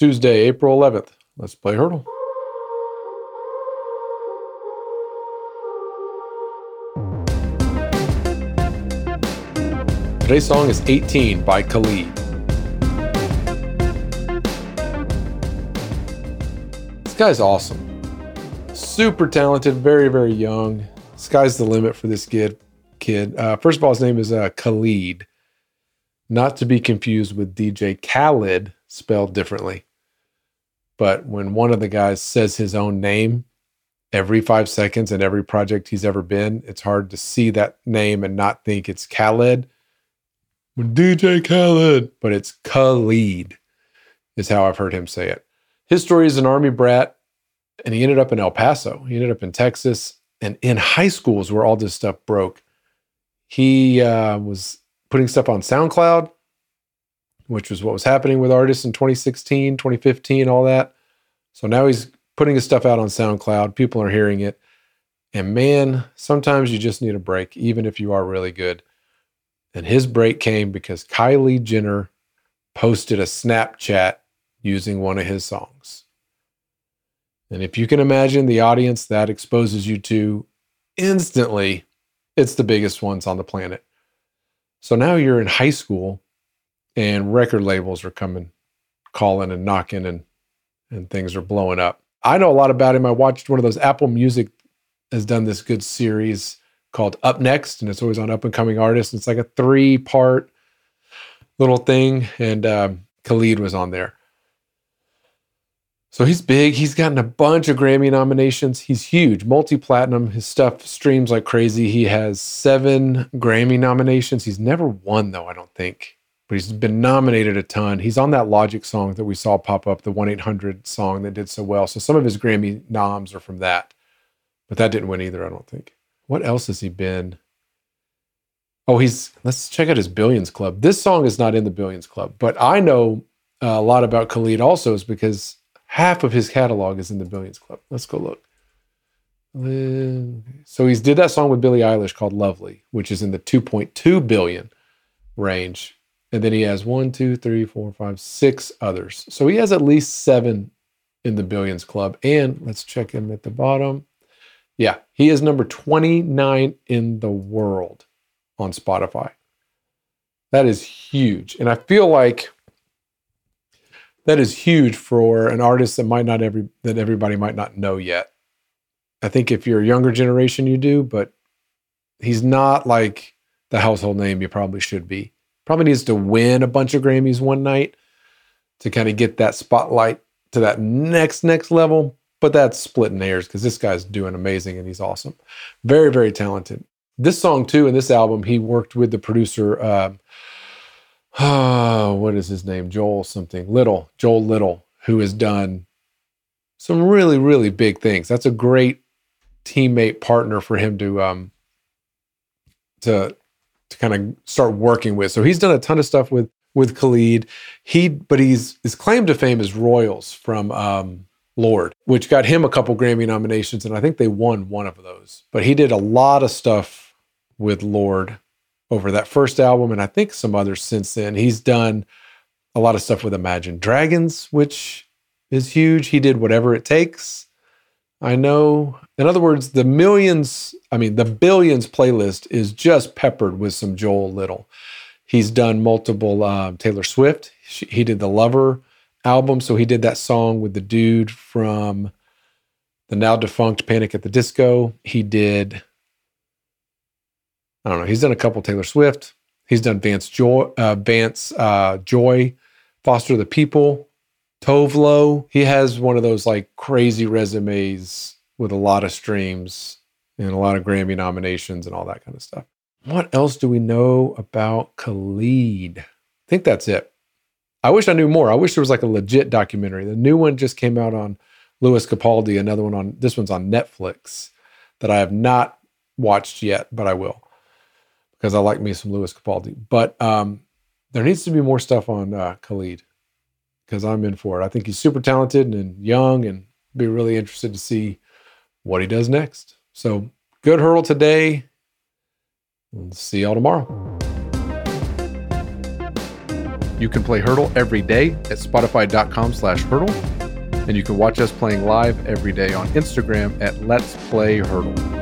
Tuesday, April 11th. Let's play Heardle. Today's song is 18 by Khalid. This guy's awesome. Super talented, very, very young. Sky's the limit for this kid. Kid. Uh, first of all, his name is uh, Khalid, not to be confused with DJ Khaled, spelled differently. But when one of the guys says his own name every five seconds in every project he's ever been, it's hard to see that name and not think it's Khaled DJ Khaled, but it's Khalid, is how I've heard him say it. His story is an army brat, and he ended up in El Paso. He ended up in Texas, and in high schools where all this stuff broke. He uh, was putting stuff on SoundCloud, which was what was happening with artists in 2016, 2015, all that. So now he's putting his stuff out on SoundCloud. People are hearing it. And man, sometimes you just need a break, even if you are really good. And his break came because Kylie Jenner posted a Snapchat using one of his songs. And if you can imagine the audience that exposes you to instantly, it's the biggest ones on the planet. So now you're in high school and record labels are coming, calling and knocking and and things are blowing up. I know a lot about him. I watched one of those Apple Music has done this good series called Up Next, and it's always on up and coming artists. It's like a three part little thing, and um, Khalid was on there. So he's big. He's gotten a bunch of Grammy nominations. He's huge, multi platinum. His stuff streams like crazy. He has seven Grammy nominations. He's never won, though, I don't think, but he's been nominated a ton. He's on that Logic song that we saw pop up, the 1 800 song that did so well. So some of his Grammy noms are from that, but that didn't win either, I don't think. What else has he been? Oh, he's let's check out his Billions Club. This song is not in the Billions Club, but I know uh, a lot about Khalid also is because half of his catalog is in the Billions Club. Let's go look. So he's did that song with Billie Eilish called Lovely, which is in the 2.2 billion range. And then he has one, two, three, four, five, six others. So he has at least seven in the Billions Club. And let's check him at the bottom. Yeah, he is number 29 in the world on Spotify. That is huge. And I feel like that is huge for an artist that might not every that everybody might not know yet. I think if you're a younger generation you do, but he's not like the household name you probably should be. Probably needs to win a bunch of Grammys one night to kind of get that spotlight to that next next level, but that's splitting hairs because this guy's doing amazing and he's awesome. Very, very talented. This song, too, in this album, he worked with the producer, uh, oh, what is his name? Joel something, Little, Joel Little, who has done some really, really big things. That's a great teammate partner for him to, um, to, to kind of start working with. So he's done a ton of stuff with with Khalid. He, but he's his claim to fame is Royals from um, Lorde, which got him a couple Grammy nominations, and I think they won one of those. But he did a lot of stuff with Lorde over that first album, and I think some others since then. He's done a lot of stuff with Imagine Dragons, which is huge. He did whatever it takes. I know. In other words, the millions, I mean, the billions playlist is just peppered with some Joel Little. He's done multiple uh, Taylor Swift. He did the Lover album. So he did that song with the dude from the now defunct Panic at the Disco. He did, I don't know, he's done a couple Taylor Swift. He's done Vance Joy, uh, Vance uh, Joy, Foster the People, Tove Lo. He has one of those like crazy resumes with a lot of streams and a lot of Grammy nominations and all that kind of stuff. What else do we know about Khalid? I think that's it. I wish I knew more. I wish there was like a legit documentary. The new one just came out on Lewis Capaldi, another one on this one's on Netflix that I have not watched yet, but I will because I like me some Lewis Capaldi. But um, there needs to be more stuff on uh, Khalid because I'm in for it. I think he's super talented and young, and be really interested to see what he does next. So good Heardle today. We'll see y'all tomorrow. You can play Heardle every day at spotify.com slash Heardle. And you can watch us playing live every day on Instagram at Let's Play Heardle.